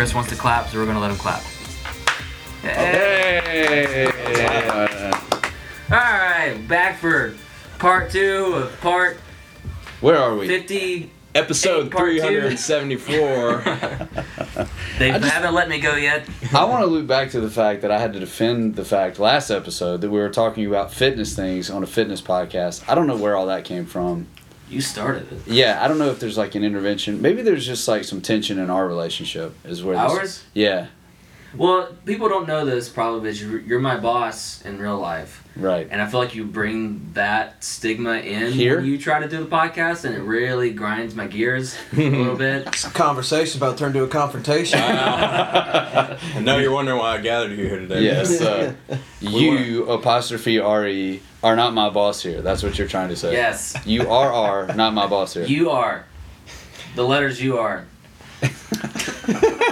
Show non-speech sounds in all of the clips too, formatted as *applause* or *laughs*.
Chris wants to clap, so we're gonna let him clap. Hey. All right, back for part two of part Where are we? fifty. Episode Part 374. *laughs* They just- haven't let me go yet. I want to loop back to the fact that I had to defend the fact last episode that we were talking about fitness things on a fitness podcast. I don't know where all that came from. You started it. Yeah, I don't know if there's like an intervention. Maybe there's just like some tension in our relationship. Is where this, Ours? Yeah, Well, people don't know this probably, but you're, you're my boss in real life, right. and I feel like you bring that stigma in Here? when you try to do the podcast, and it really grinds my gears a *laughs* little bit. Some conversation about to turn to a confrontation. I know *laughs* you're wondering why I gathered you here today. Yes, uh, *laughs* you apostrophe re are not my boss here. That's what you're trying to say. Yes, You are are not my boss here. you are. The letters you are.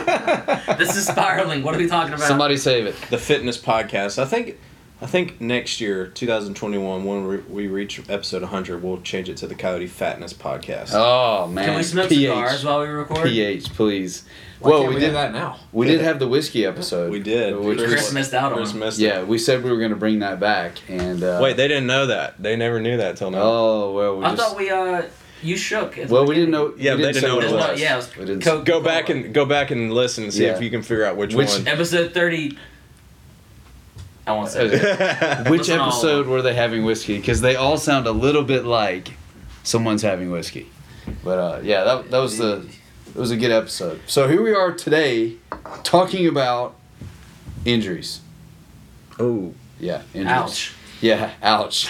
*laughs* this is spiraling. What are we talking about? Somebody save it. The fitness podcast. I think I think next year, 2021, when we, we reach episode 100, we'll change it to the Coyote Fatness podcast. Oh man. Can we smoke PH. cigars while we record? PH, please. Why well, can't we, we did do that now? We did have the whiskey episode. We did. Which Chris was- missed out on Chris missed it. yeah, we said we were going to bring that back, and uh, Wait, they didn't know that. They never knew that till now. Oh well, we I just thought we uh you shook. at the well we didn't know. Yeah, we they didn't know what it was. was. Yeah, it was We didn't Coke- go back and go back and listen and see Yeah. if you can figure out which, Which- one. episode thirty. I won't say. *laughs* Which Listen to all of episode were they having whiskey? Because they all sound a little bit like someone's having whiskey. But uh, yeah, that, that was the it was a good episode. So here we are today, talking about injuries. oh, Yeah, injuries. Ouch. Yeah, ouch,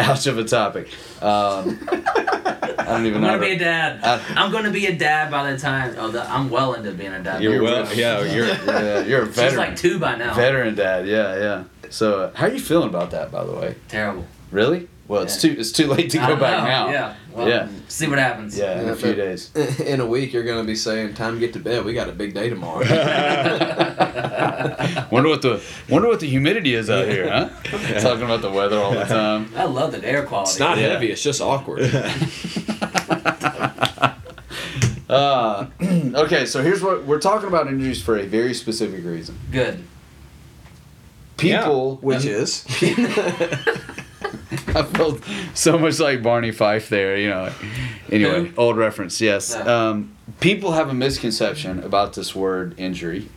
ouch of a topic. Um, I don't even know. I'm gonna how be a dad. Uh, I'm gonna be a dad by the time. Oh, the, I'm well into being a dad. you're You're well. Yeah, you're. *laughs* yeah, you're a veteran. She's like two by now. Veteran dad, yeah, yeah. So, uh, how are you feeling about that, by the way? Terrible. Really? Well, it's Yeah. too it's too late to go back know. now. Yeah. Well, Yeah. See what happens. Yeah, in Yeah, a few but- days. In a week, you're going to be saying, time to get to bed. We got a big day tomorrow. *laughs* wonder what the wonder what the humidity is out here, huh? *laughs* Talking about the weather all the time. I love the air quality. it's not Yeah. heavy, it's just awkward. *laughs* Uh, *clears throat* okay, so here's what we're talking about injuries for a very specific reason. good. People, Which is? *laughs* I felt so much like Barney Fife there, you know. Anyway, old reference, yes. Yeah. Um, people have a misconception about this word injury,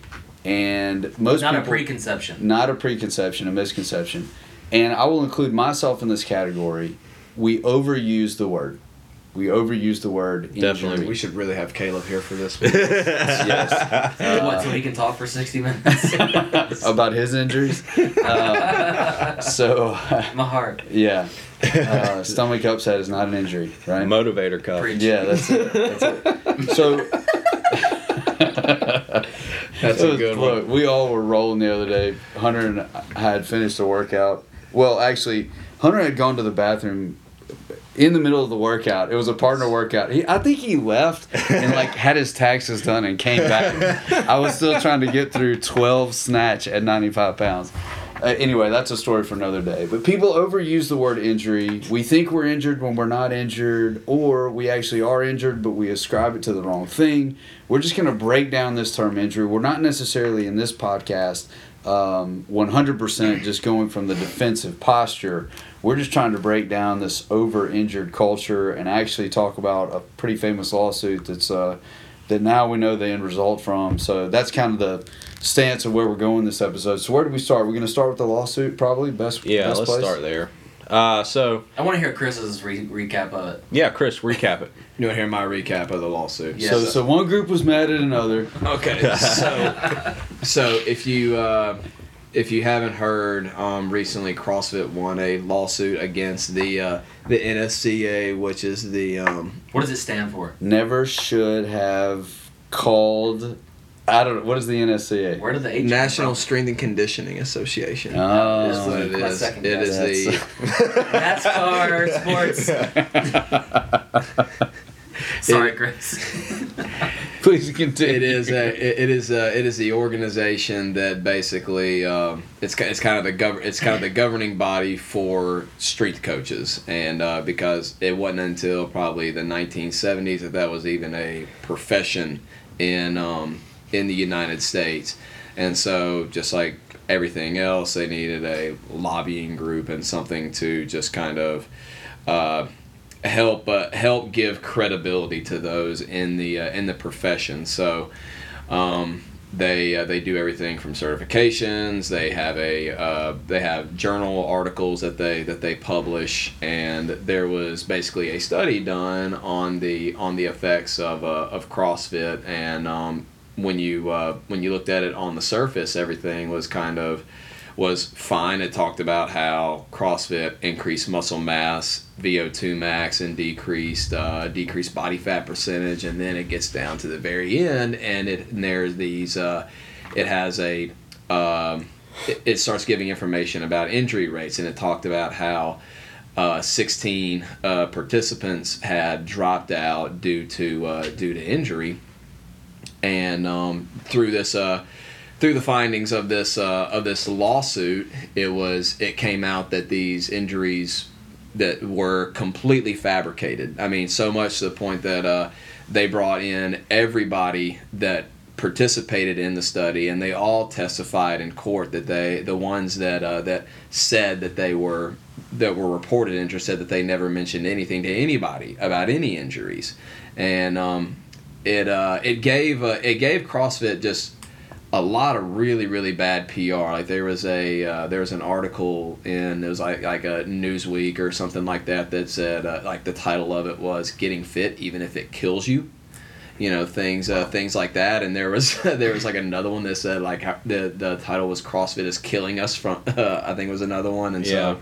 and most Not a preconception. not a preconception, a misconception. And I will include myself in this category. We overuse the word. We overuse the word injury. Definitely. we should really have Caleb here for this. *laughs* yes. what? Uh, So we can talk for sixty minutes. *laughs* about his injuries. Uh, *laughs* so, My heart. yeah. Uh, stomach upset is not an injury, right? Motivator cup. Preach. Yeah, that's it. That's it. So, That's a good one. look, we all were rolling the other day. Hunter and I had finished the workout. Well, actually, Hunter had gone to the bathroom in the middle of the workout. It was a partner workout. He, I think he left and like *laughs* had his taxes done and came back. I was still trying to get through 12 snatch at 95 pounds. Uh, anyway, that's a story for another day. But people overuse the word injury. We think we're injured when we're not injured, or we actually are injured, but we ascribe it to the wrong thing. We're just going to break down this term injury. We're not necessarily in this podcast um, 100% just going from the defensive posture. We're just trying to break down this over injured culture and actually talk about a pretty famous lawsuit that's uh, that now we know the end result from. So that's kind of the stance of where we're going this episode. So where do we start? We're going to start with the lawsuit, probably best. Yeah, best let's place? start there. Uh, so I want to hear Chris's re- recap of it. yeah, Chris, recap it. *laughs* You want to hear my recap of the lawsuit? Yeah. So, so one group was mad at another. Okay, *laughs* so so if you uh, if you haven't heard, um, recently CrossFit won a lawsuit against the uh, the NSCA, which is the um, What does it stand for? Never should have called. I don't know. What is the NSCA? Where did the H National from? Strength and Conditioning Association. Oh, is what it my is. second It is guess. the NASCAR *laughs* sports. *laughs* Sorry, Chris. *laughs* Please continue. It is a, it it is a, it is the organization that basically um, it's it's kind of the gov- it's kind of the governing body for strength coaches, and uh, because it wasn't until probably the 1970s that that was even a profession in um, in the United States, and so just like everything else, they needed a lobbying group and something to just kind of uh, help uh, help give credibility to those in the uh, in the profession. So. Um, they uh, they do everything from certifications. They have a uh, they have journal articles that they that they publish, and there was basically a study done on the on the effects of uh, of CrossFit. And um, when you uh, when you looked at it on the surface, everything was kind of was fine. It talked about how CrossFit increased muscle mass, VO2 max, and decreased uh, decreased body fat percentage. And then it gets down to the very end, and it and there's these. Uh, it has a. Um, it, it starts giving information about injury rates, and it talked about how. Uh, 16 uh, participants had dropped out due to uh, due to injury, and um, through this uh, through the findings of this uh, of this lawsuit, it was it came out that these injuries that were completely fabricated. I mean, so much to the point that uh, they brought in everybody that participated in the study, and they all testified in court that they the ones that uh, that said that they were that were reported injured said that they never mentioned anything to anybody about any injuries, and um, it uh, it gave uh, it gave CrossFit just a lot of really really bad PR. Like there was a uh, there was an article in it was like like a Newsweek or something like that that said uh, like the title of it was "Getting Fit Even If It Kills You." You know things uh, things like that, and there was *laughs* there was like another one that said like how, the the title was "CrossFit is killing us from." *laughs* I think it was another one, and so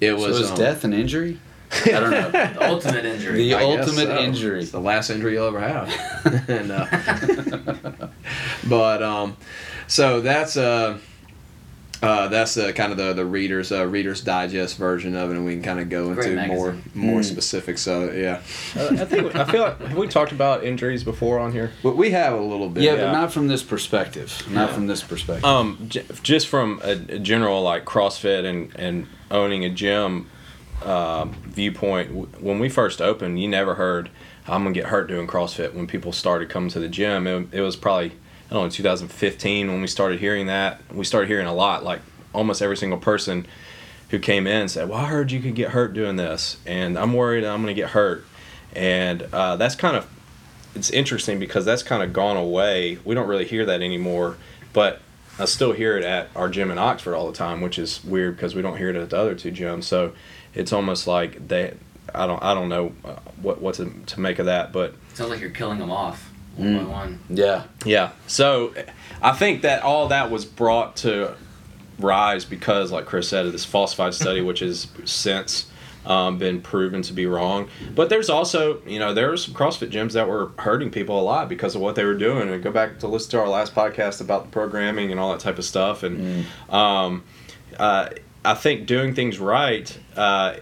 it was so is um, death and injury? I don't know. The *laughs* ultimate injury. The I ultimate so. injury. It's the last injury you'll ever have. *laughs* and, uh, *laughs* but um, so that's uh, uh, that's uh, kind of the the readers uh, readers digest version of it, and we can kind of go Great into more magazine. more Mm. specifics. So yeah, Uh, I think I feel like have we talked about injuries before on here? but we have a little bit. Yeah, Yeah. but not from this perspective. Not Yeah. from this perspective. Um, j- just from a, a general like CrossFit and and owning a gym uh, viewpoint, when we first opened, you never heard I'm gonna get hurt doing CrossFit. When people started coming to the gym, it, it was probably I don't know 2015 when we started hearing that. We started hearing a lot, like almost every single person who came in said, "Well, I heard you could get hurt doing this, and I'm worried I'm gonna get hurt." And uh, that's kind of it's interesting because that's kind of gone away. We don't really hear that anymore, but I still hear it at our gym in Oxford all the time, which is weird because we don't hear it at the other two gyms. So it's almost like they, I don't, I don't know uh, what what to, to make of that, but Sounds like you're killing them off one by one. yeah. yeah. So I think that all that was brought to rise because, like Chris said, of this falsified study, *laughs* which is since um, been proven to be wrong. But there's also, you know, there were some CrossFit gyms that were hurting people a lot because of what they were doing. And go back to listen to our last podcast about the programming and all that type of stuff. And um, uh, I think doing things right, uh,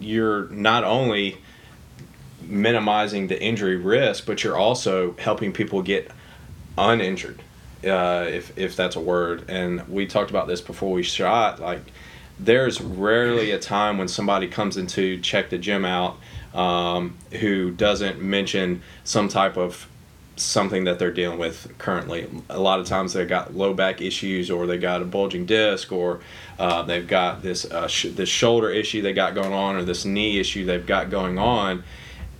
you're not only minimizing the injury risk, but you're also helping people get uninjured, uh, if if that's a word. And we talked about this before we shot. Like, there's rarely a time when somebody comes in to check the gym out um, who doesn't mention some type of something that they're dealing with currently. A lot of times they've got low back issues, or they got a bulging disc, or uh, they've got this uh, sh- this shoulder issue they got going on, or this knee issue they've got going on,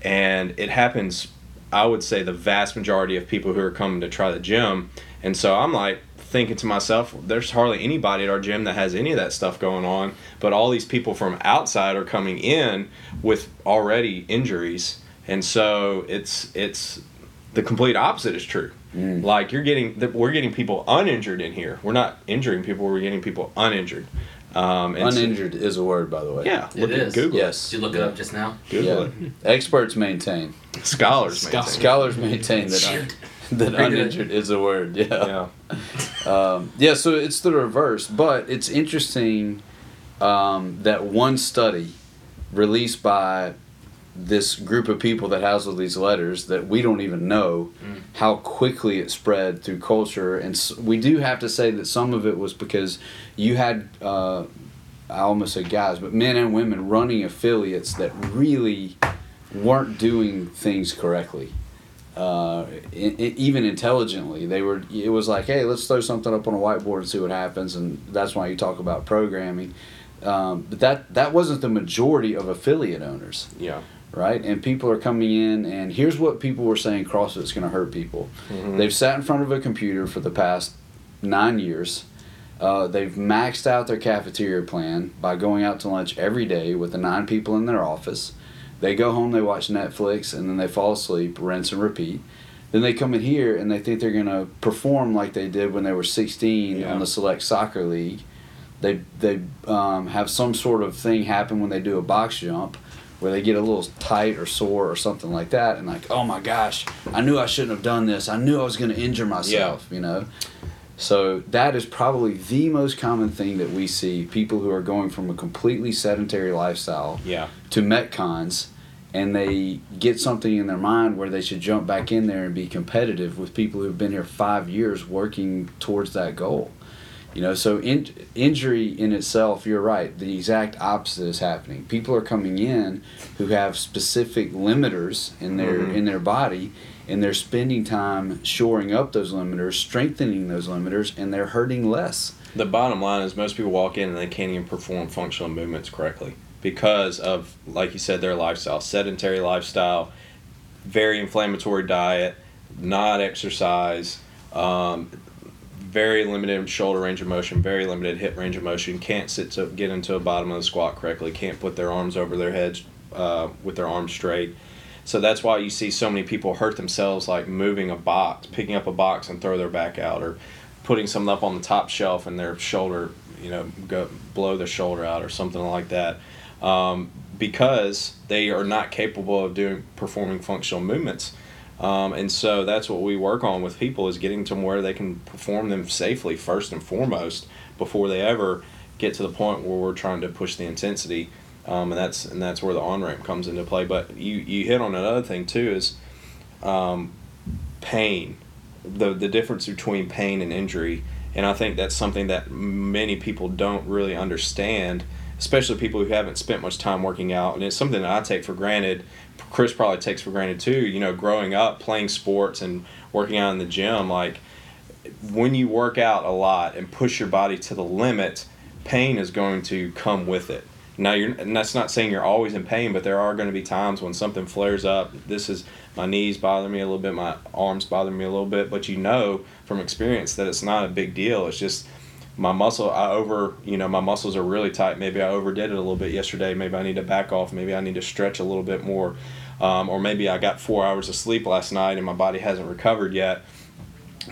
and it happens. I would say the vast majority of people who are coming to try the gym, and so I'm like thinking to myself, there's hardly anybody at our gym that has any of that stuff going on, but all these people from outside are coming in with already injuries, and so it's it's the complete opposite is true. Like you're getting, that we're getting people uninjured in here. We're not injuring people. We're getting people uninjured. Um, and so- Uninjured is a word, by the way. yeah, It look at is. Google. Yes. Did you look it up just now? Google Yeah. Experts maintain. Scholars, maintain. Scholars maintain that Shoot. *laughs* that uninjured is a word. Yeah. Yeah. Um, yeah. So it's the reverse, but it's interesting um, that one study released by this group of people that has all these letters that we don't even know Mm. how quickly it spread through culture and s- we do have to say that some of it was because you had uh, i almost said guys but men and women running affiliates that really weren't doing things correctly uh, i i even intelligently. They were. It was like, hey, let's throw something up on a whiteboard and see what happens, and that's why you talk about programming. Um, but that that wasn't the majority of affiliate owners Yeah. right? And people are coming in, and here's what people were saying CrossFit's going to hurt people. Mhm. They've sat in front of a computer for the past nine years. Uh, they've maxed out their cafeteria plan by going out to lunch every day with the nine people in their office. They go home, they watch Netflix, and then they fall asleep, rinse and repeat. Then they come in here and they think they're going to perform like they did when they were 16 Yeah. on the Select Soccer League. They, they um, have some sort of thing happen when they do a box jump where they get a little tight or sore or something like that and like oh my gosh i knew i shouldn't have done this i knew i was going to injure myself you know so that is probably the most common thing that we see people who are going from a completely sedentary lifestyle Yeah. to metcons and they get something in their mind where they should jump back in there and be competitive with people who've been here five years working towards that goal. You know so in, injury in itself you're right the exact opposite is happening. People are coming in who have specific limiters in their Mhm. in their body and they're spending time shoring up those limiters strengthening those limiters and they're hurting less. The bottom line is most people walk in and they can't even perform functional movements correctly because of, like you said, their lifestyle, sedentary lifestyle, very inflammatory diet, not exercise, um, very limited shoulder range of motion, very limited hip range of motion, can't sit to get into a bottom of the squat correctly, can't put their arms over their heads uh, with their arms straight. So that's why you see so many people hurt themselves like moving a box, picking up a box and throw their back out, or putting something up on the top shelf and their shoulder, you know, go blow their shoulder out or something like that, um, because they are not capable of doing performing functional movements. Um, and so that's what we work on with people is getting to where they can perform them safely first and foremost before they ever get to the point where we're trying to push the intensity. Um, and that's and that's where the on ramp comes into play. But you, you hit on another thing too is um, pain, the the difference between pain and injury, and I think that's something that many people don't really understand, especially people who haven't spent much time working out, and it's something that I take for granted. Chris probably takes for granted too. You know, growing up playing sports and working out in the gym, like when you work out a lot and push your body to the limit, pain is going to come with it. Now you're and that's not saying you're always in pain, but there are going to be times when something flares up. This is my knees bother me a little bit, my arms bother me a little bit, but you know from experience that it's not a big deal. It's just my muscle I over, you know, my muscles are really tight. Maybe I overdid it a little bit yesterday. Maybe I need to back off. Maybe I need to stretch a little bit more. Um, or maybe I got 4 hours of sleep last night and my body hasn't recovered yet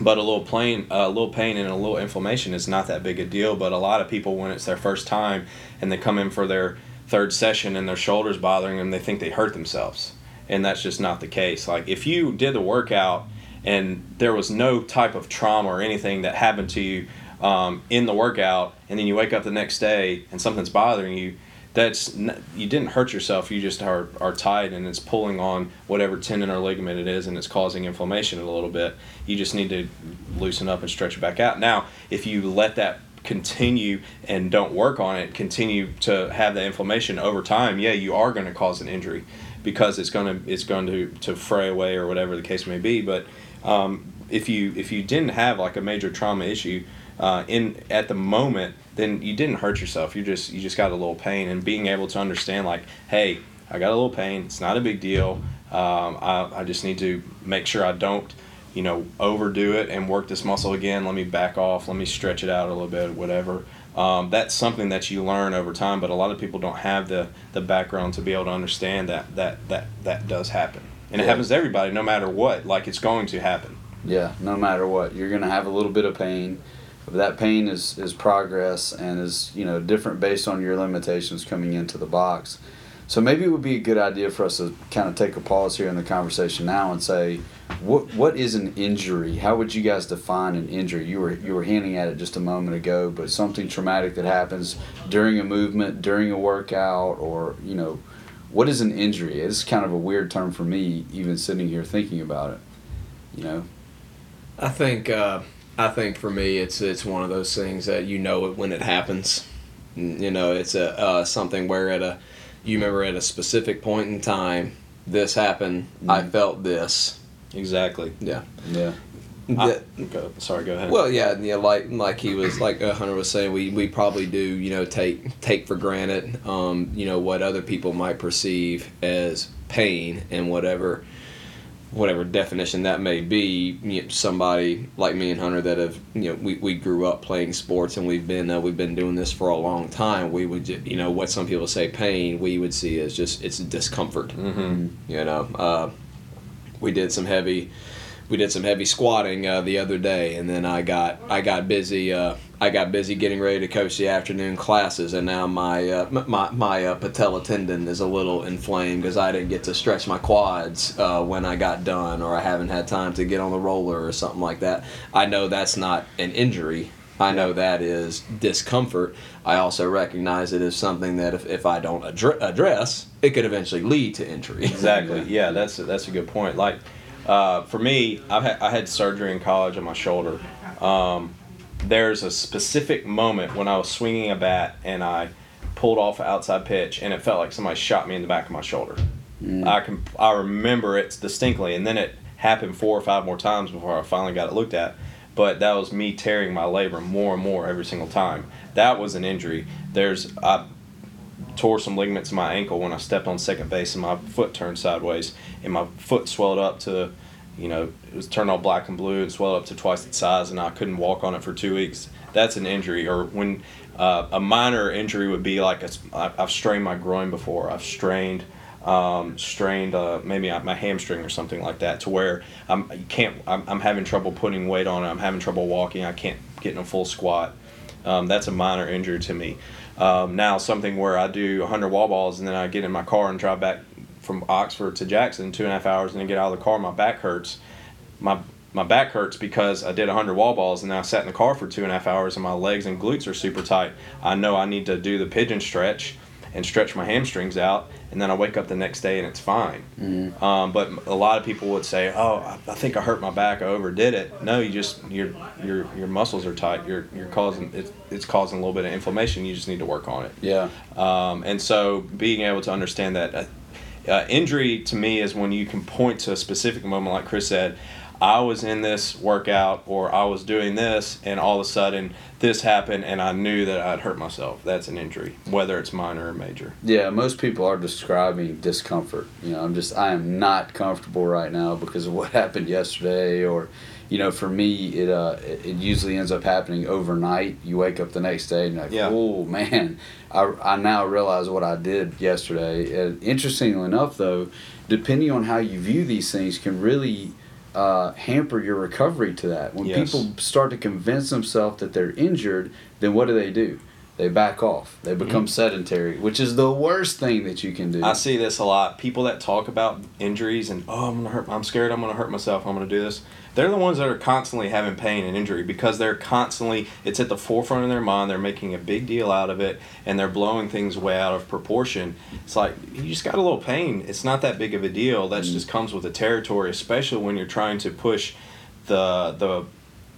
but a little pain, a little pain and a little inflammation is not that big a deal. But a lot of people, when it's their first time and they come in for their third session and their shoulders bothering them, they think they hurt themselves, and that's just not the case. Like if you did the workout and there was no type of trauma or anything that happened to you um, in the workout, and then you wake up the next day and something's bothering you, that's you didn't hurt yourself. You just are, are tight and it's pulling on whatever tendon or ligament it is, and it's causing inflammation a little bit. You just need to loosen up and stretch it back out. Now, if you let that continue and don't work on it, continue to have the inflammation over time, yeah, you are going to cause an injury because it's going to it's going to to fray away or whatever the case may be. But um, if you if you didn't have like a major trauma issue uh, in at the moment, then you didn't hurt yourself. You just you just got a little pain, and being able to understand like, hey, I got a little pain. It's not a big deal. Um, I I just need to make sure I don't you know overdo it and work this muscle again. Let me back off. Let me stretch it out a little bit, whatever. Um, that's something that you learn over time, but a lot of people don't have the, the background to be able to understand that that that that does happen, and it happens to everybody, no matter what. Like it's going to happen. Yeah, no matter what, you're gonna have a little bit of pain. That pain is is progress and is you know different based on your limitations coming into the box. So maybe it would be a good idea for us to kind of take a pause here in the conversation now and say, what what is an injury? How would you guys define an injury? You were you were hinting at it just a moment ago, but something traumatic that happens during a movement, during a workout, or you know, what is an injury? It's kind of a weird term for me, even sitting here thinking about it. You know. I think uh, I think for me it's it's one of those things that you know it when it happens. You know, it's a uh, something where at a you remember at a specific point in time this happened. I Mhm. felt this, Exactly. Yeah. Yeah. I, go, sorry, go ahead. Well, yeah, yeah, like like he was like uh, Hunter was saying, we, we probably do you know take take for granted um, you know what other people might perceive as pain and whatever whatever definition that may be. You know, somebody like me and Hunter that have you know we, we grew up playing sports and we've been uh, we've been doing this for a long time. We would you know what some people say pain we would see as just it's discomfort. mm-hmm. You know, uh, we did some heavy, we did some heavy squatting uh, the other day, and then I got I got busy. Uh, I got busy getting ready to coach the afternoon classes, and now my uh, my my uh, patella tendon is a little inflamed because I didn't get to stretch my quads uh, when I got done, or I haven't had time to get on the roller or something like that. I know that's not an injury. I know that is discomfort. I also recognize it as something that if, if I don't addre- address, it could eventually lead to injury. Exactly. *laughs* Yeah, that's a, that's a good point. Like uh, for me, I've had, I had surgery in college on my shoulder. Um, there's a specific moment when I was swinging a bat and I pulled off an outside pitch and it felt like somebody shot me in the back of my shoulder. I can I remember it distinctly, and then it happened four or five more times before I finally got it looked at. But that was me tearing my labrum more and more every single time. That was an injury. There's I tore some ligaments in my ankle when I stepped on second base and my foot turned sideways and my foot swelled up to, you know, it was turned all black and blue and swelled up to twice its size and I couldn't walk on it for two weeks. That's an injury. Or when uh, a minor injury would be like I've strained my groin before. I've strained. Um, strained uh, maybe my hamstring or something like that to where I'm you can't I'm, I'm having trouble putting weight on it I'm having trouble walking I can't get in a full squat um, that's a minor injury to me. Um, now something where I do 100 wall balls and then I get in my car and drive back from Oxford to Jackson two and a half hours and then get out of the car. My back hurts. My my back hurts because I did 100 wall balls and I sat in the car for two and a half hours and my legs and glutes are super tight. I know I need to do the pigeon stretch and stretch my hamstrings out and then I wake up the next day and it's fine. Um, but a lot of people would say, "Oh, I, I think I hurt my back. I overdid it." No, you just your your your muscles are tight. You're you're causing it's it's causing a little bit of inflammation. You just need to work on it. Yeah. Um, and so being able to understand that uh, uh, injury to me is when you can point to a specific moment, like Chris said. I was in this workout or I was doing this, and all of a sudden this happened, and I knew that I'd hurt myself. That's an injury, whether it's minor or major. Yeah, most people are describing discomfort. You know, I'm just I am not comfortable right now because of what *laughs* happened yesterday or you know, for me it uh it, usually ends up happening overnight. You wake up the next day and you're like, Yeah. "Oh, man, I I now realize what I did yesterday." And interestingly enough though, depending on how you view these things can really uh, hamper your recovery to that. When Yes. people start to convince themselves that they're injured, then what do they do? They back off. They become sedentary, which is the worst thing that you can do. I see this a lot. People that talk about injuries and oh, I'm gonna hurt. I'm scared. I'm gonna hurt myself. I'm gonna do this. They're the ones that are constantly having pain and injury because they're constantly. It's at the forefront of their mind. They're making a big deal out of it and they're blowing things way out of proportion. It's like you just got a little pain. It's not that big of a deal. That just comes with the territory, especially when you're trying to push the the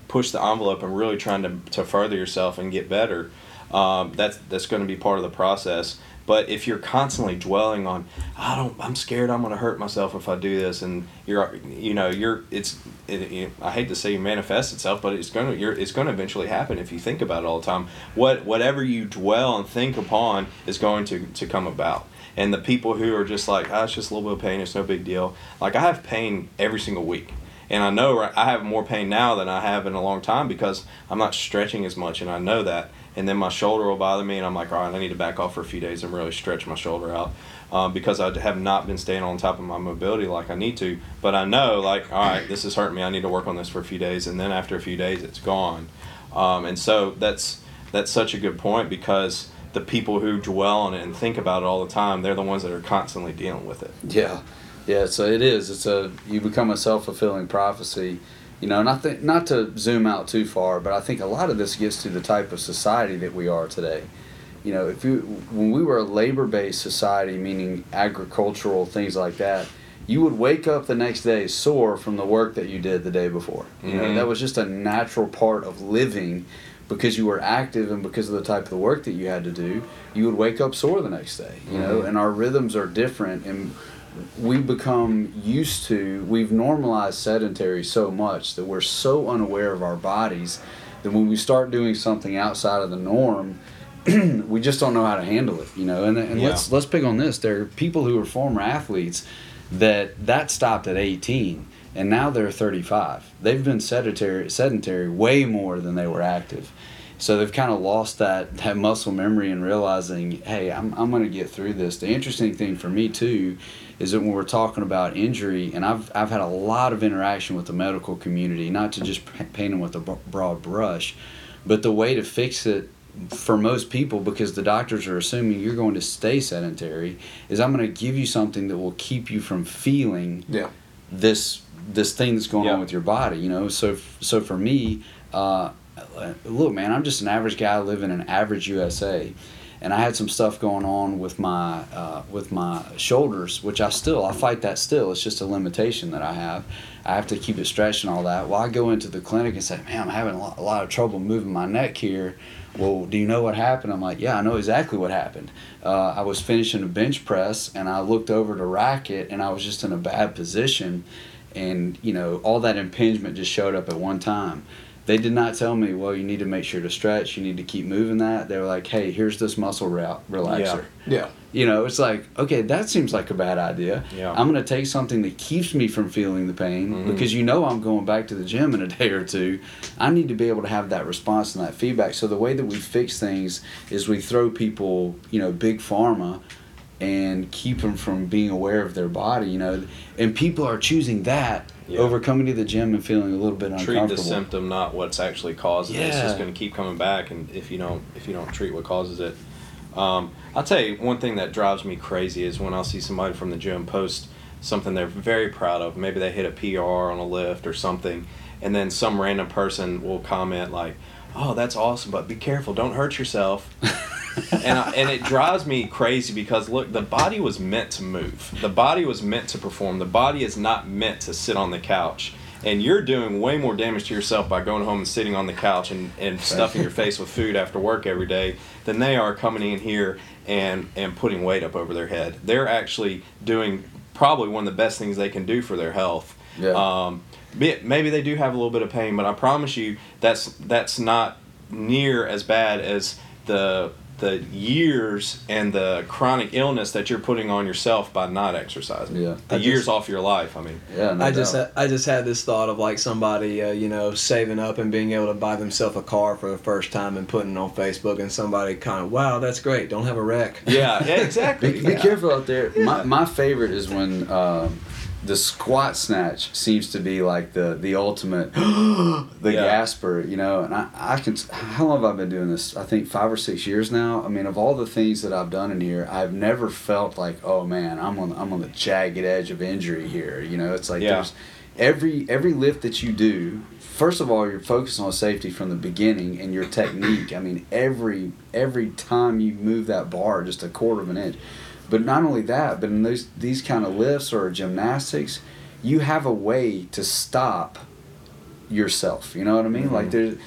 push the envelope and really trying to, to further yourself and get better um, that's that's going to be part of the process but if you're constantly dwelling on i don't i'm scared i'm going to hurt myself if i do this and you're you know you're it's it, i hate to say manifest itself but it's going to you're it's going to eventually happen if you think about it all the time what whatever you dwell and think upon is going to to come about and the people who are just like, oh, it's just a little bit of pain, it's no big deal. Like I have pain every single week, and I know I have more pain now than I have in a long time because I'm not stretching as much, and I know that. And then my shoulder will bother me, and I'm like, all right, I need to back off for a few days and really stretch my shoulder out. Um, because I have not been staying on top of my mobility like I need to, but I know like, all right, this is hurting me. I need to work on this for a few days, and then after a few days, it's gone. Um, and so that's that's such a good point because the people who dwell on it and think about it all the time, they're the ones that are constantly dealing with it. Yeah, yeah. So it is. It's a you become a self fulfilling prophecy, you know. And I think not to zoom out too far, but I think a lot of this gets to the type of society that we are today. You know, if you when we were a labor based society, meaning agricultural things like that, you would wake up the next day sore from the work that you did the day before. You know, Mhm. that was just a natural part of living. Because you were active and because of the type of the work that you had to do, you would wake up sore the next day. You know, Mhm. and our rhythms are different, and we become used to we've normalized sedentary so much that we're so unaware of our bodies that when we start doing something outside of the norm *clears throat* we just don't know how to handle it you know? And, and Yeah. let's let's pick on this. There are people who are former athletes that that stopped at 18 and now they're 35 they've been sedentary sedentary way more than they were active so they've kind of lost that, that muscle memory and realizing, hey, I'm, I'm going to get through this. The interesting thing for me too is that when we're talking about injury, and I've, I've had a lot of interaction with the medical community, not to just paint them with a broad brush, but the way to fix it for most people, because the doctors are assuming you're going to stay sedentary, is I'm going to give you something that will keep you from feeling Yeah. this this thing that's going Yeah. on with your body you know so so for me uh, look man i'm just an average guy living in average usa and i had some stuff going on with my uh, with my shoulders which i still i fight that still. It's just a limitation that i have. I have to keep it stretched and all that. Well i go into the clinic and say man i'm having a lot, a lot of trouble moving my neck here. Well do you know what happened? I'm like yeah i know exactly what happened. Uh, i was finishing a bench press and i looked over to rack it and i was just in a bad position. And you know all that impingement just showed up at one time they did not tell me well you need to make sure to stretch you need to keep moving that they were like hey here's this muscle rel- relaxer Yeah. yeah. you know it's like okay that seems like a bad idea Yeah. i'm going to take something that keeps me from feeling the pain Mhm. because you know i'm going back to the gym in a day or two i need to be able to have that response and that feedback so the way that we fix things is we throw people you know big pharma and keep them from being aware of their body you know and people are choosing that Yeah. over coming to the gym and feeling a little bit uncomfortable. treat the symptom, not what's actually causing it. It's just going to keep coming back, and if you don't if you don't treat what causes it, um, I'll tell you one thing that drives me crazy is when I'll see somebody from the gym post something they're very proud of. Maybe they hit a PR on a lift or something, and then some random person will comment like, "Oh, that's awesome, but be careful, don't hurt yourself." *laughs* and I, and it drives me crazy because look, the body was meant to move. The body was meant to perform. The body is not meant to sit on the couch. And you're doing way more damage to yourself by going home and sitting on the couch and, and stuffing your face with food after work every day than they are coming in here and, and putting weight up over their head. They're actually doing probably one of the best things they can do for their health. Yeah. Um, maybe they do have a little bit of pain, but I promise you that's that's not near as bad as the the years and the chronic illness that you're putting on yourself by not exercising. Yeah. The I years just- off your life. I mean, yeah no I just doubt. ha- I just had this thought of like somebody uh, you know saving up and being able to buy themselves a car for the first time and putting it on Facebook and somebody kind of wow that's great don't have a wreck yeah, yeah, exactly. Be, be careful out there. My, my favorite is when um, the squat snatch seems to be like the the ultimate, *gasps* the Yeah. gasper, you know. And I, I can. How long have I been doing this? I think five or six years now. I mean, of all the things that I've done in here, I've never felt like, oh man, I'm on I'm on the jagged edge of injury here. You know, it's like Yeah. there's every every lift that you do. First of all, you're focused on safety from the beginning and your technique. I mean, every every time you move that bar just a quarter of an inch. But not only that, but in those these kind of lifts or gymnastics, you have a way to stop yourself. You know what I mean? Like there's,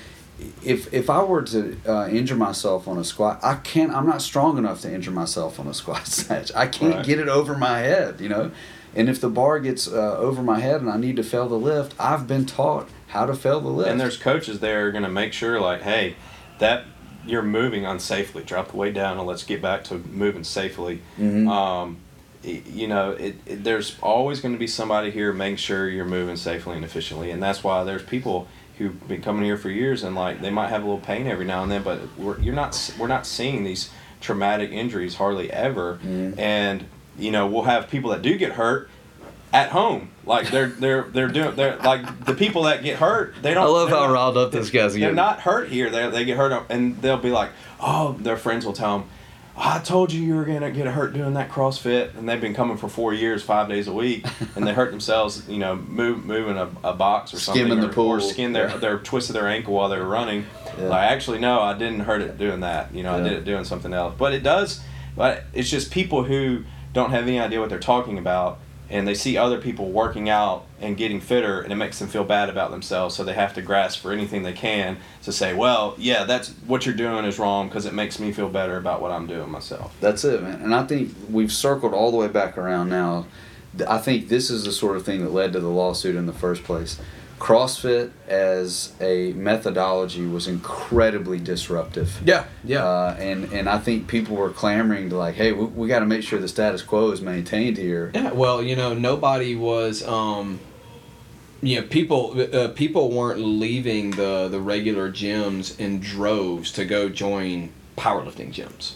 if if I were to uh, injure myself on a squat, I can't. I'm not strong enough to injure myself on a squat *laughs* snatch. I can't Right. get it over my head. You know, and if the bar gets uh, over my head and I need to fail the lift, I've been taught how to fail the lift. and there's coaches there are going to make sure like hey that you're moving unsafely drop the weight down and let's get back to moving safely Mhm. um, you know it, it, there's always going to be somebody here making sure you're moving safely and efficiently and that's why there's people who've been coming here for years and like they might have a little pain every now and then but we're, you're not we're not seeing these traumatic injuries hardly ever Mhm. and you know we'll have people that do get hurt at home like they're they're they're doing they're like the people that get hurt they don't I love how riled up this guy's getting. they're not hurt here. They they get hurt up, and they'll be like, oh, their friends will tell them, I told you you were gonna get hurt doing that CrossFit, and they've been coming for four years, five days a week, and they hurt themselves, you know, move moving a, a box or something, Skimming the or, pool. or skin their Yeah. their twisted their ankle while they're running. Yeah. Like actually, no, I didn't hurt it doing that. You know, I did it doing something else. But it does. But it's just people who don't have any idea what they're talking about. And they see other people working out and getting fitter, and it makes them feel bad about themselves. So they have to grasp for anything they can to say, "Well, yeah, that's what you're doing is wrong because it makes me feel better about what I'm doing myself." That's it, man. And I think we've circled all the way back around now I think this is the sort of thing that led to the lawsuit in the first place. CrossFit as a methodology was incredibly disruptive. Yeah, yeah. Uh, and and I think people were clamoring to like, hey, we, we got to make sure the status quo is maintained here. Yeah, well, you know, nobody was. Um, you know, people uh, people weren't leaving the the regular gyms in droves to go join powerlifting gyms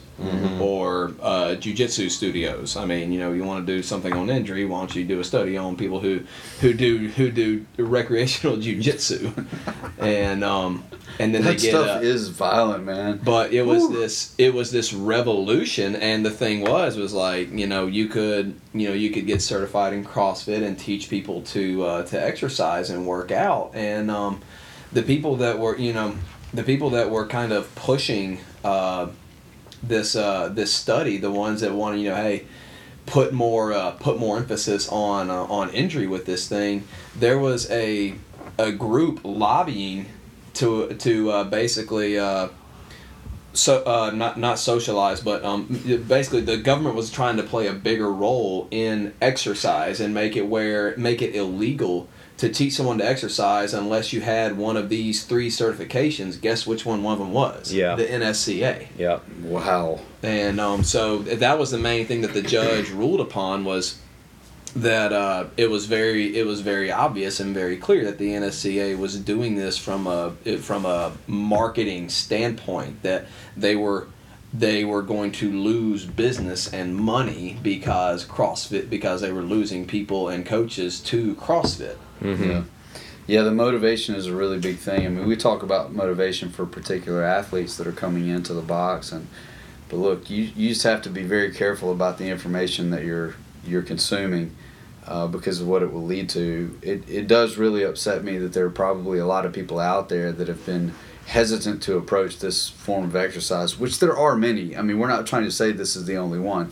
or uh, jujitsu studios. I mean, you know, you want to do something on injury, why don't you do a study on people who who do who do recreational *laughs* jujitsu, and um, and then That they get stuff uh, is violent, man. but it was this it was this revolution and the thing was was like you know you could you know you could get certified in crossfit and teach people to uh, to exercise and work out and um, the people that were you know the people that were kind of pushing uh, this uh, this study the ones that wanted you know hey put more uh, put more emphasis on uh, on injury with this thing there was a a group lobbying to to uh, basically uh, so uh, not not socialize, but um, basically the government was trying to play a bigger role in exercise and make it where make it illegal to teach someone to exercise unless you had one of these three certifications. Guess which one one of them was? Yeah. the NSCA. Yeah. Wow. And um, so that was the main thing that the judge *clears throat* ruled upon was that uh, it was very it was very obvious and very clear that the NSCA was doing this from a from a marketing standpoint that they were they were going to lose business and money because CrossFit because they were losing people and coaches to CrossFit. Yeah. Yeah, the motivation is a really big thing. I mean, we talk about motivation for particular athletes that are coming into the box, and but look, you, you just have to be very careful about the information that you're you're consuming uh, because of what it will lead to. It it does really upset me that there are probably a lot of people out there that have been hesitant to approach this form of exercise, which there are many. I mean, we're not trying to say this is the only one.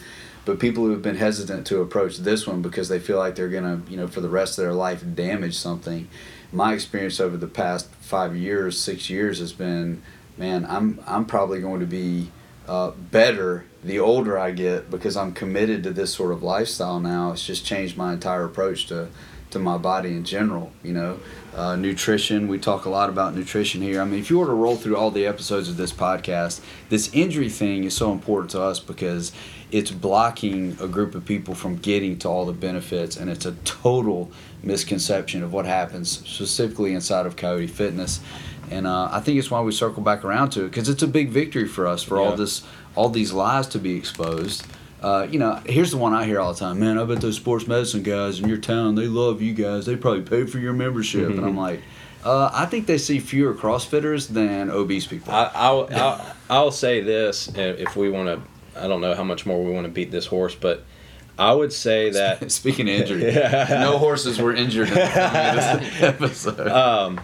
But people who have been hesitant to approach this one because they feel like they're gonna, you know, for the rest of their life damage something. My experience over the past five years, six years has been, man, I'm I'm probably going to be uh, better the older I get because I'm committed to this sort of lifestyle now. It's just changed my entire approach to to my body in general. You know, uh, nutrition. We talk a lot about nutrition here. I mean, if you were to roll through all the episodes of this podcast, this injury thing is so important to us because it's blocking a group of people from getting to all the benefits, and it's a total misconception of what happens specifically inside of Coyote Fitness. And uh, I think it's why we circle back around to it because it's a big victory for us for all this, all these lies to be exposed. Uh, you know, here's the one I hear all the time. Man, I bet those sports medicine guys in your town, they love you guys. They probably pay for your membership. And I'm like, uh, I think they see fewer CrossFitters than obese people. I, I'll, I'll, I'll say this if we want to, I don't know how much more we want to beat this horse, but I would say that Speaking of injury, Yeah. *laughs* no horses were injured in the filming of this *laughs* episode. um,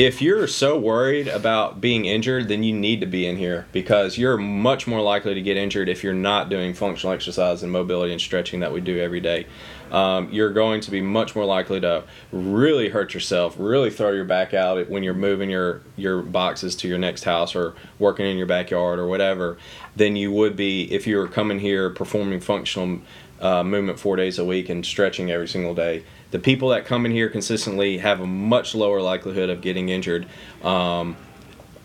if you're so worried about being injured, then you need to be in here because you're much more likely to get injured if you're not doing functional exercise and mobility and stretching that we do every day. Um, you're going to be much more likely to really hurt yourself, really throw your back out when you're moving your, your boxes to your next house or working in your backyard or whatever, than you would be if you were coming here performing functional uh, movement four days a week and stretching every single day. The people that come in here consistently have a much lower likelihood of getting injured. Um,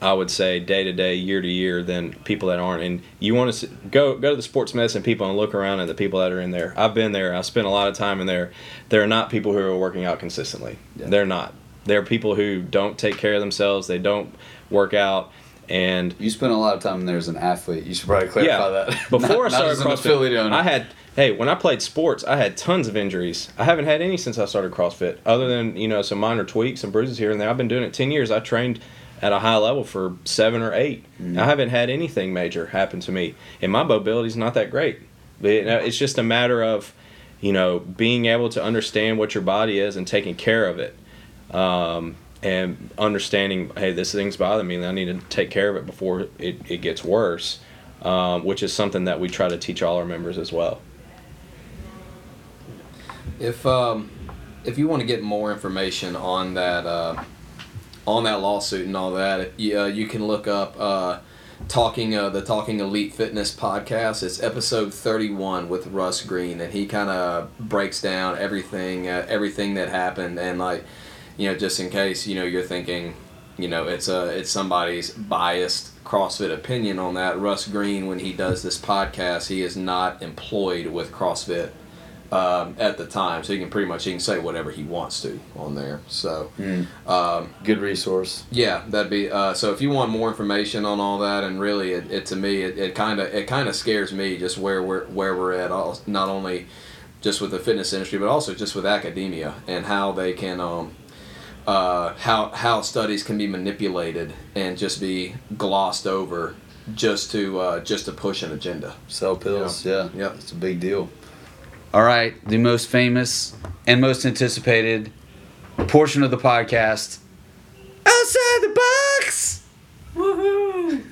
I would say day to day, year to year, than people that aren't. And you want to go go to the sports medicine people and look around at the people that are in there. I've been there. I spent a lot of time in there. They're not people who are working out consistently. Yeah. They're not. They're people who don't take care of themselves. They don't work out. And you spent a lot of time in there as an athlete. You should probably clarify yeah, that. *laughs* before Not- I started CrossFit. I had hey when I played sports, I had tons of injuries. I haven't had any since I started CrossFit, other than you know some minor tweaks and bruises here and there. I've been doing it ten years. I trained at a high level for seven or 8 Mm-hmm. I haven't had anything major happen to me, and my mobility's not that great. But it's just a matter of you know being able to understand what your body is and taking care of it. Um, and understanding, hey, this thing's bothering me, and I need to take care of it before it, it gets worse um, which is something that we try to teach all our members as well. If um, if you want to get more information on that uh, on that lawsuit and all that, you, uh, you can look up uh, talking uh, the Talking Elite Fitness podcast. It's episode thirty one with Russ Greene, and he kind of breaks down everything uh, everything that happened, and like you know, just in case you know you're thinking, you know, it's a it's somebody's biased CrossFit opinion on that. Russ Greene, when he does this podcast, he is not employed with CrossFit um, at the time, so he can pretty much he can say whatever he wants to on there. So. Um, Good resource. yeah, that'd be uh, so. If you want more information on all that, and really, it, it to me, it kind of it kind of scares me just where we're where we're at. All, not only just with the fitness industry, but also just with academia and how they can um, uh, how how studies can be manipulated and just be glossed over just to uh, just to push an agenda. Sell pills. Yeah. yeah, It's a big deal. All right. The most famous and most anticipated portion of the podcast. Outside the box. Woohoo!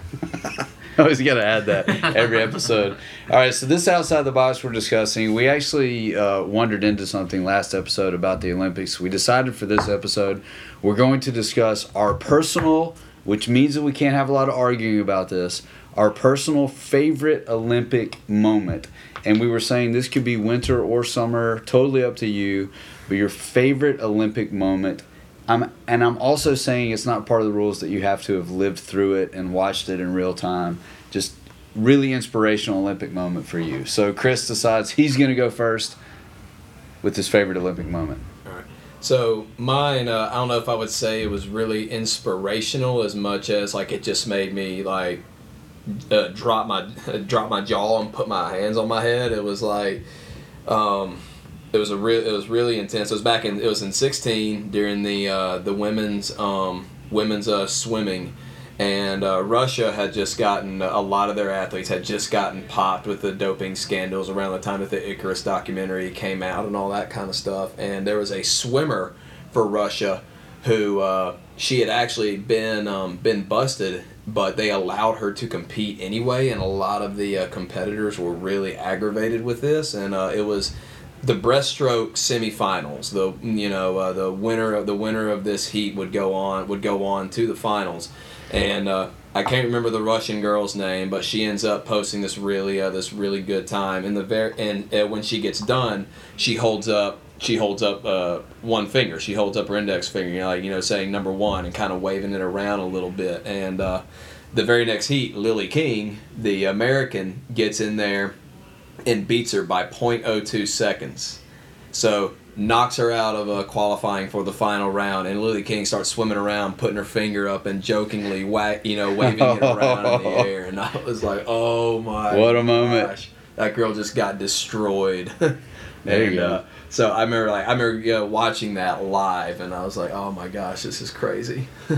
*laughs* Always got to add that every episode. All right, so this outside the box we're discussing, we actually uh, wandered into something last episode about the Olympics. We decided for this episode we're going to discuss our personal, which means that we can't have a lot of arguing about this, our personal favorite Olympic moment. And we were saying this could be winter or summer, totally up to you, but your favorite Olympic moment. I'm, and I'm also saying it's not part of the rules that you have to have lived through it and watched it in real time. Just really inspirational Olympic moment for you. So Chris decides he's going to go first with his favorite Olympic moment. So mine, uh, I don't know if I would say it was really inspirational as much as like it just made me like uh, drop my *laughs* drop my jaw and put my hands on my head. It was like, um, it was a real, it was really intense. It was back in, it was in sixteen during the uh, the women's um, women's uh, swimming, and uh, Russia had just gotten a lot of their athletes had just gotten popped with the doping scandals around the time that the Icarus documentary came out and all that kind of stuff. And there was a swimmer for Russia who uh, she had actually been um, been busted, but they allowed her to compete anyway. And a lot of the uh, competitors were really aggravated with this, and uh, it was the breaststroke semifinals. The you know uh, the winner of the winner of this heat would go on would go on to the finals, and uh, I can't remember the Russian girl's name, but she ends up posting this really uh, this really good time. In the very and uh, when she gets done, she holds up she holds up uh, one finger. She holds up her index finger, you know, like you know, saying number one and kind of waving it around a little bit. And uh, the very next heat, Lily King, the American, gets in there and beats her by 0.02 seconds. So knocks her out of uh, qualifying for the final round, and Lily King starts swimming around, putting her finger up and jokingly, you know, waving it around in the *laughs* air. And I was like, "Oh my! What a moment. Gosh. That girl just got destroyed." *laughs* There you And, go. uh, so I remember, like, I remember you know, watching that live, and I was like, "Oh my gosh, this is crazy." *laughs*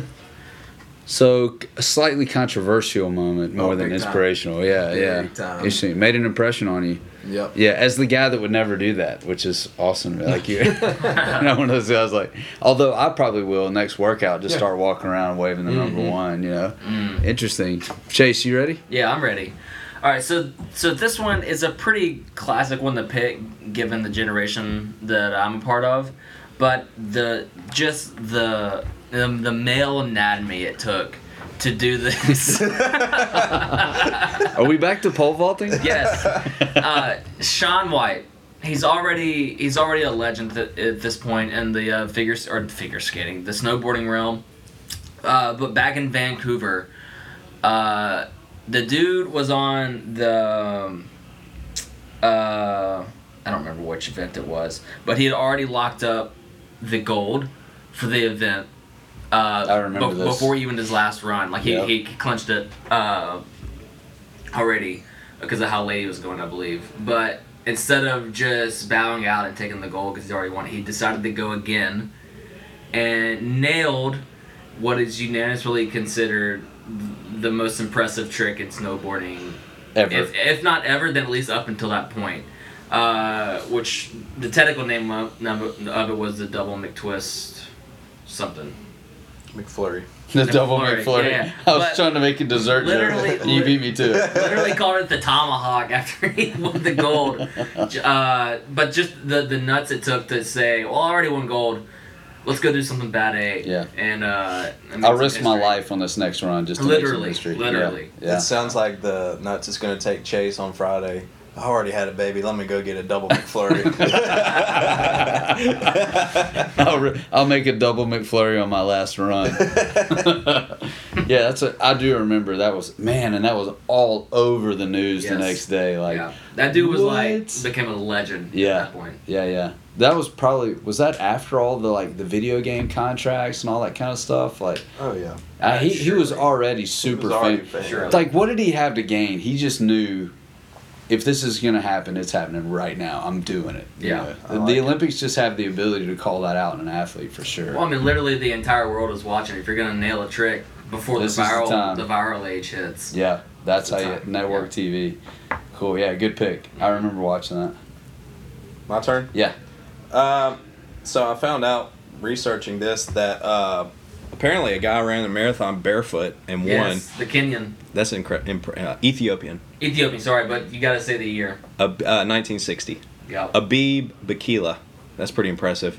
So a slightly controversial moment more Oh, than big time. inspirational. Yeah, Big yeah. time. Interesting. Made an impression on you. Yep. Yeah, as the guy that would never do that, which is awesome. Like you, *laughs* not one of those guys. Like, although I probably will next workout, just Yeah. start walking around waving the number Mhm. one. You know, interesting. Chase, you ready? Yeah, I'm ready. All right, so so this one is a pretty classic one to pick, given the generation that I'm a part of, but the just the the, the male anatomy it took to do this. *laughs* *laughs* Are we back to pole vaulting? yes, *laughs* uh, Shaun White. He's already he's already a legend th- at this point in the uh, figure or figure skating, the snowboarding realm. Uh, but back in Vancouver, uh, the dude was on the um, uh, I don't remember which event it was, but he had already locked up the gold for the event. Uh, I remember be- this. before even his last run. Like he, Yep. he clinched it uh, already because of how late he was going, I believe. But instead of just bowing out and taking the gold because he already won, he decided to go again and nailed what is unanimously considered the most impressive trick in snowboarding, Ever. if, if not ever, then at least up until that point. Uh, which the technical name of, of it was the double McTwist something. McFlurry. the double McFlurry, McFlurry. yeah. I was But trying to make a dessert literally- joke. *laughs* You beat me to it. *laughs* literally called it the tomahawk after he *laughs* won the gold. Uh, but just the the nuts it took to say, well, I already won gold. Let's go do something bad A. Yeah. And uh, I'll risk my life on this next run just to make some Literally, history. literally. Yeah. yeah. It sounds like the nuts is going to take Chase on Friday. I already had a baby. Let me go get a double McFlurry. *laughs* I'll, re- I'll make a double McFlurry on my last run. *laughs* yeah, that's a. I do remember that was man, and that was all over the news the next day. Like, yeah. That dude was like became a legend Yeah. at that point. yeah, yeah. That was probably was that after all the like the video game contracts and all that kind of stuff. Like, oh yeah. uh, he he was already super was already famous. famous. Surely. Like, what did he have to gain? He just knew. If this is gonna happen, it's happening right now. I'm doing it. you Yeah, know? I The, like the it. Olympics just have the ability to call that out in an athlete for sure. Well, I mean, literally the entire world is watching. If you're gonna nail a trick before This the is the viral time. the viral age hits. Yeah, that's how you time, network TV. Cool. Yeah, good pick. I remember watching that. My turn. Yeah. Um, so I found out researching this that uh, Apparently, a guy ran a marathon barefoot and won. Yes, the Kenyan, That's incredible. Uh, Ethiopian. Ethiopian. Sorry, but you gotta say the year. Uh, 1960. Yeah. Abebe Bikila. That's pretty impressive.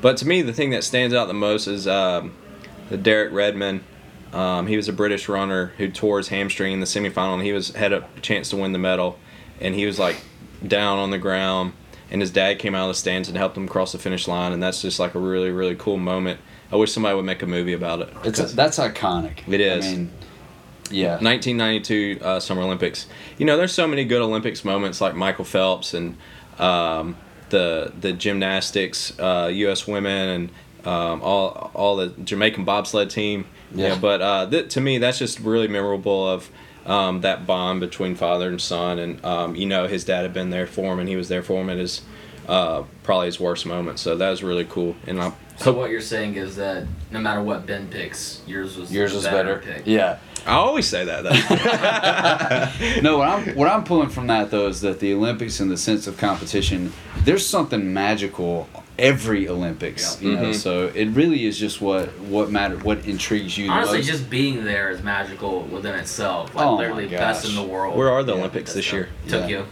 But to me, the thing that stands out the most is um, the Derek Redmond. Um, he was a British runner who tore his hamstring in the semifinal, and he was had a chance to win the medal, and he was like down on the ground, and his dad came out of the stands and helped him cross the finish line, and that's just like a really really cool moment. I wish somebody would make a movie about it. It's that's iconic. It is. I mean, yeah. 1992 uh, Summer Olympics. You know, there's so many good Olympics moments like Michael Phelps and um, the the gymnastics, uh, U.S. women, and um, all all the Jamaican bobsled team. Yeah. Yeah, but uh, th- to me, that's just really memorable of um, that bond between father and son, and um, you know, his dad had been there for him, and he was there for him at his uh, probably his worst moment. So that was really cool, and I So what you're saying is that no matter what Ben picks, yours was Yours the was better. better. Pick. Yeah. I always say that though. *laughs* No, what I'm what I'm pulling from that though is that the Olympics, and the sense of competition, there's something magical every Olympics. Yeah. You know, Mhm. so it really is just what what matter what intrigues you. the Honestly, most. just being there is magical within itself. Like Oh my literally best in the world. Where are the Yeah. Olympics this year? Tokyo.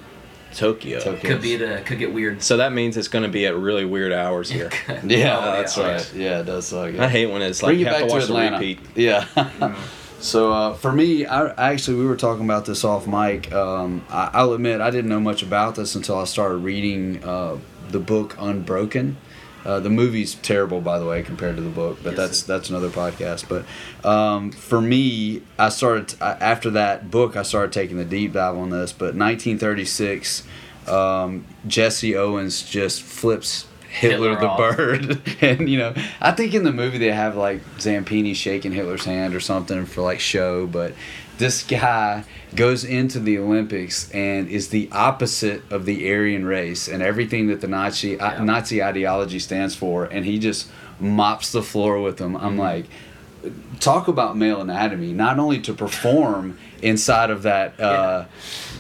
Tokyo. Tokyo. Could be the could get weird. So that means it's going to be at really weird hours here. *laughs* Yeah, Oh, that's yeah. right. Yeah, it does suck. I hate when it's like Bring you it have back to to, watch the Atlanta. repeat. Yeah. *laughs* Mm. so uh, for me, I actually we were talking about this off mic. Um, I, I'll admit I didn't know much about this until I started reading uh, the book Unbroken. Uh, the movie's terrible, by the way, compared to the book, but Yes, that's that's another podcast. But um, for me, I started I, after that book. I started taking the deep dive on this. But 1936, um, Jesse Owens just flips Hitler, Hitler the off. bird, *laughs* and you know, I think in the movie they have like Zamperini shaking Hitler's hand or something for like show, but this guy goes into the Olympics and is the opposite of the Aryan race and everything that the Nazi Yeah. Nazi ideology stands for, and he just mops the floor with them. I'm like, talk about male anatomy. Not only to perform inside of that, uh,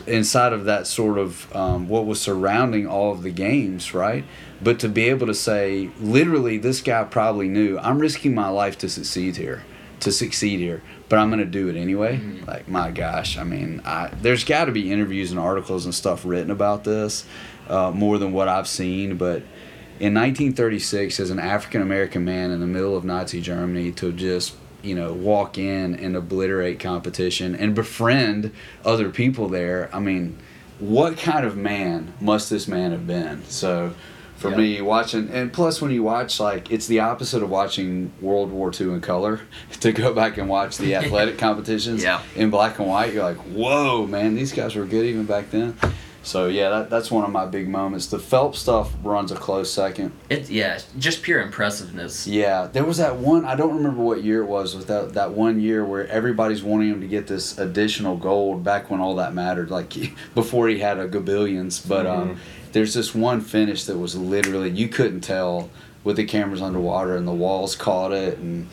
inside of that sort of um, what was surrounding all of the games, right? But to be able to say, literally, this guy probably knew I'm risking my life to succeed here, to succeed here, but I'm going to do it anyway. Like, my gosh, I mean, I, there's got to be interviews and articles and stuff written about this, uh, more than what I've seen. But in 1936, as an African American man in the middle of Nazi Germany, to just you know walk in and obliterate competition and befriend other people there, I mean, what kind of man must this man have been? So. For Yeah. me, watching and plus when you watch like it's the opposite of watching World War II in color. *laughs* To go back and watch the *laughs* athletic competitions Yeah. in black and white, you're like, whoa, man, these guys were good even back then. So yeah, that, that's one of my big moments. The Phelps stuff runs a close second. It yeah, just pure impressiveness. Yeah, there was that one. I don't remember what year it was. With that that one year where everybody's wanting him to get this additional gold back when all that mattered, like *laughs* before he had a gabillions. But um, there's this one finish that was literally you couldn't tell with the cameras underwater and the walls caught it. And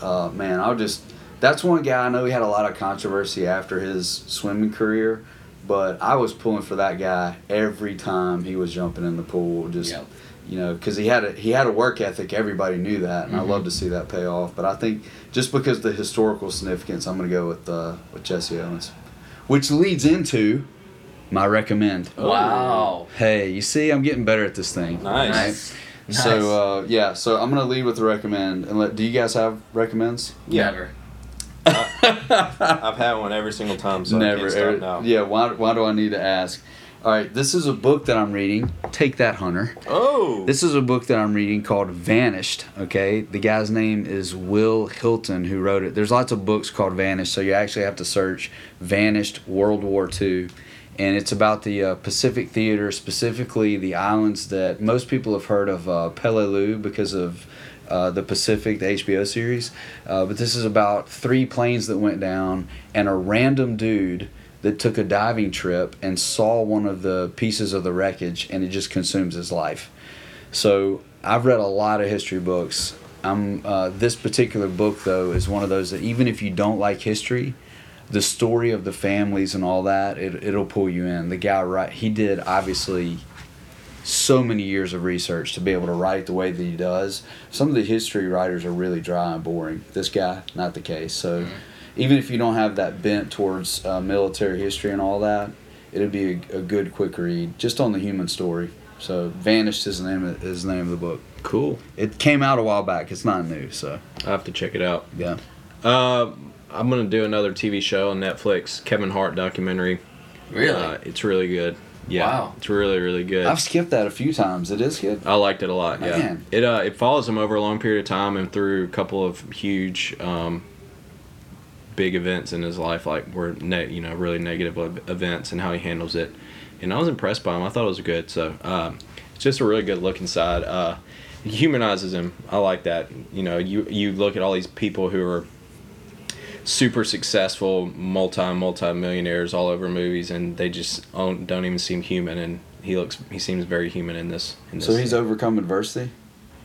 uh, man, I'll just that's one guy I know he had a lot of controversy after his swimming career. But I was pulling for that guy every time he was jumping in the pool. Just Yep. you know, because he had a he had a work ethic. Everybody knew that, and I love to see that pay off. But I think just because of the historical significance, I'm going to go with uh, with Jesse Owens, which leads into my recommend. Wow. Hey, you see, I'm getting better at this thing. Nice. Nice. Nice. So uh, yeah, so I'm gonna lead with the recommend. And let, do you guys have recommends? Yeah. Never. *laughs* I've had one every single time, so I Never. can't stop now. Yeah. Why? Why do I need to ask? All right. This is a book that I'm reading. Take that, Hunter. Oh. This is a book that I'm reading called Vanished. Okay, the guy's name is Wil Hylton, who wrote it. There's lots of books called Vanished, so you actually have to search Vanished World War II, and it's about the uh, Pacific Theater, specifically the islands that most people have heard of uh, Peleliu because of. Uh, the Pacific, the HBO series, uh, but this is about three planes that went down and a random dude that took a diving trip and saw one of the pieces of the wreckage and it just consumes his life. So I've read a lot of history books. I'm uh, this particular book though is one of those that even if you don't like history, the story of the families and all that it it'll pull you in. The guy right he did obviously so many years of research to be able to write the way that he does. Some of the history writers are really dry and boring. This guy, not the case. So even if you don't have that bent towards uh, military history and all that, it'd be a, a good quick read just on the human story. So Vanished is the name of, is the name of the book. Cool. It came out a while back. It's not new, so I have to check it out. yeah. Uh, I'm gonna do another TV show on Netflix, Kevin Hart documentary. Really? Uh, it's really good. Yeah, Wow. it's really really good. I've skipped that a few times. It is good. I liked it a lot. Yeah, Man. it uh, it follows him over a long period of time and through a couple of huge, um, big events in his life, like were ne- you know really negative events and how he handles it. And I was impressed by him. I thought it was good. So um, it's just a really good look inside. Uh, humanizes him. I like that. You know, you you look at all these people who are super successful, multi multi millionaires all over movies, and they just don't, don't even seem human. And he looks he seems very human in this. In this So he's overcome adversity.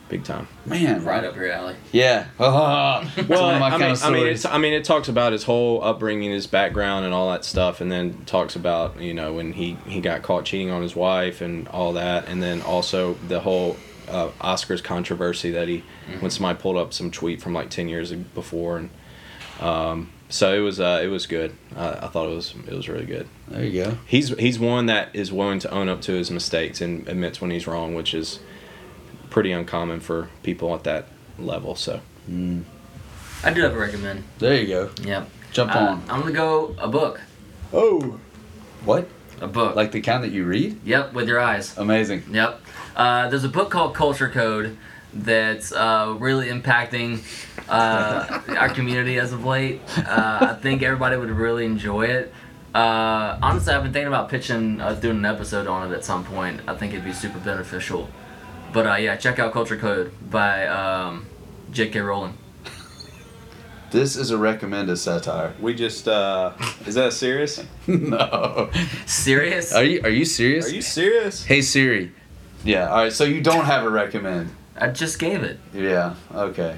big time. Man, right up your alley. Yeah. *laughs* it's one of my I mean, I mean, it's, I mean, it talks about his whole upbringing, his background, and all that stuff, and then talks about you know when he he got caught cheating on his wife and all that, and then also the whole uh, Oscars controversy that he when somebody pulled up some tweet from like ten years before, and um, so it was uh, it was good. Uh, I thought it was it was really good. there you go. He's he's one that is willing to own up to his mistakes and admits when he's wrong, which is pretty uncommon for people at that level. So. I do have a recommend. There you go. Yep. Jump Uh, on. I'm gonna go a book. Oh. What? A book. Like the kind that you read? Yep, with your eyes. Amazing. Yep. Uh, there's a book called Culture Code that's uh, really impacting uh, our community as of late. Uh, I think everybody would really enjoy it. Uh, honestly, I've been thinking about pitching, uh, doing an episode on it at some point. I think it'd be super beneficial. But uh, yeah, check out Culture Code by um, J.K. Rowling. This is a recommended satire. We just uh is that serious? *laughs* no. Serious? Are you are you serious? Are you serious? Hey Siri. Yeah. All right. So you don't have a recommend. I just gave it. Yeah. Okay.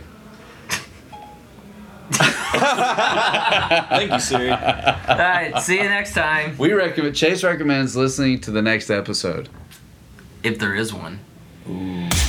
*laughs* Thank you, Siri. All right, see you next time. We recommend. Chase recommends listening to the next episode. If there is one. The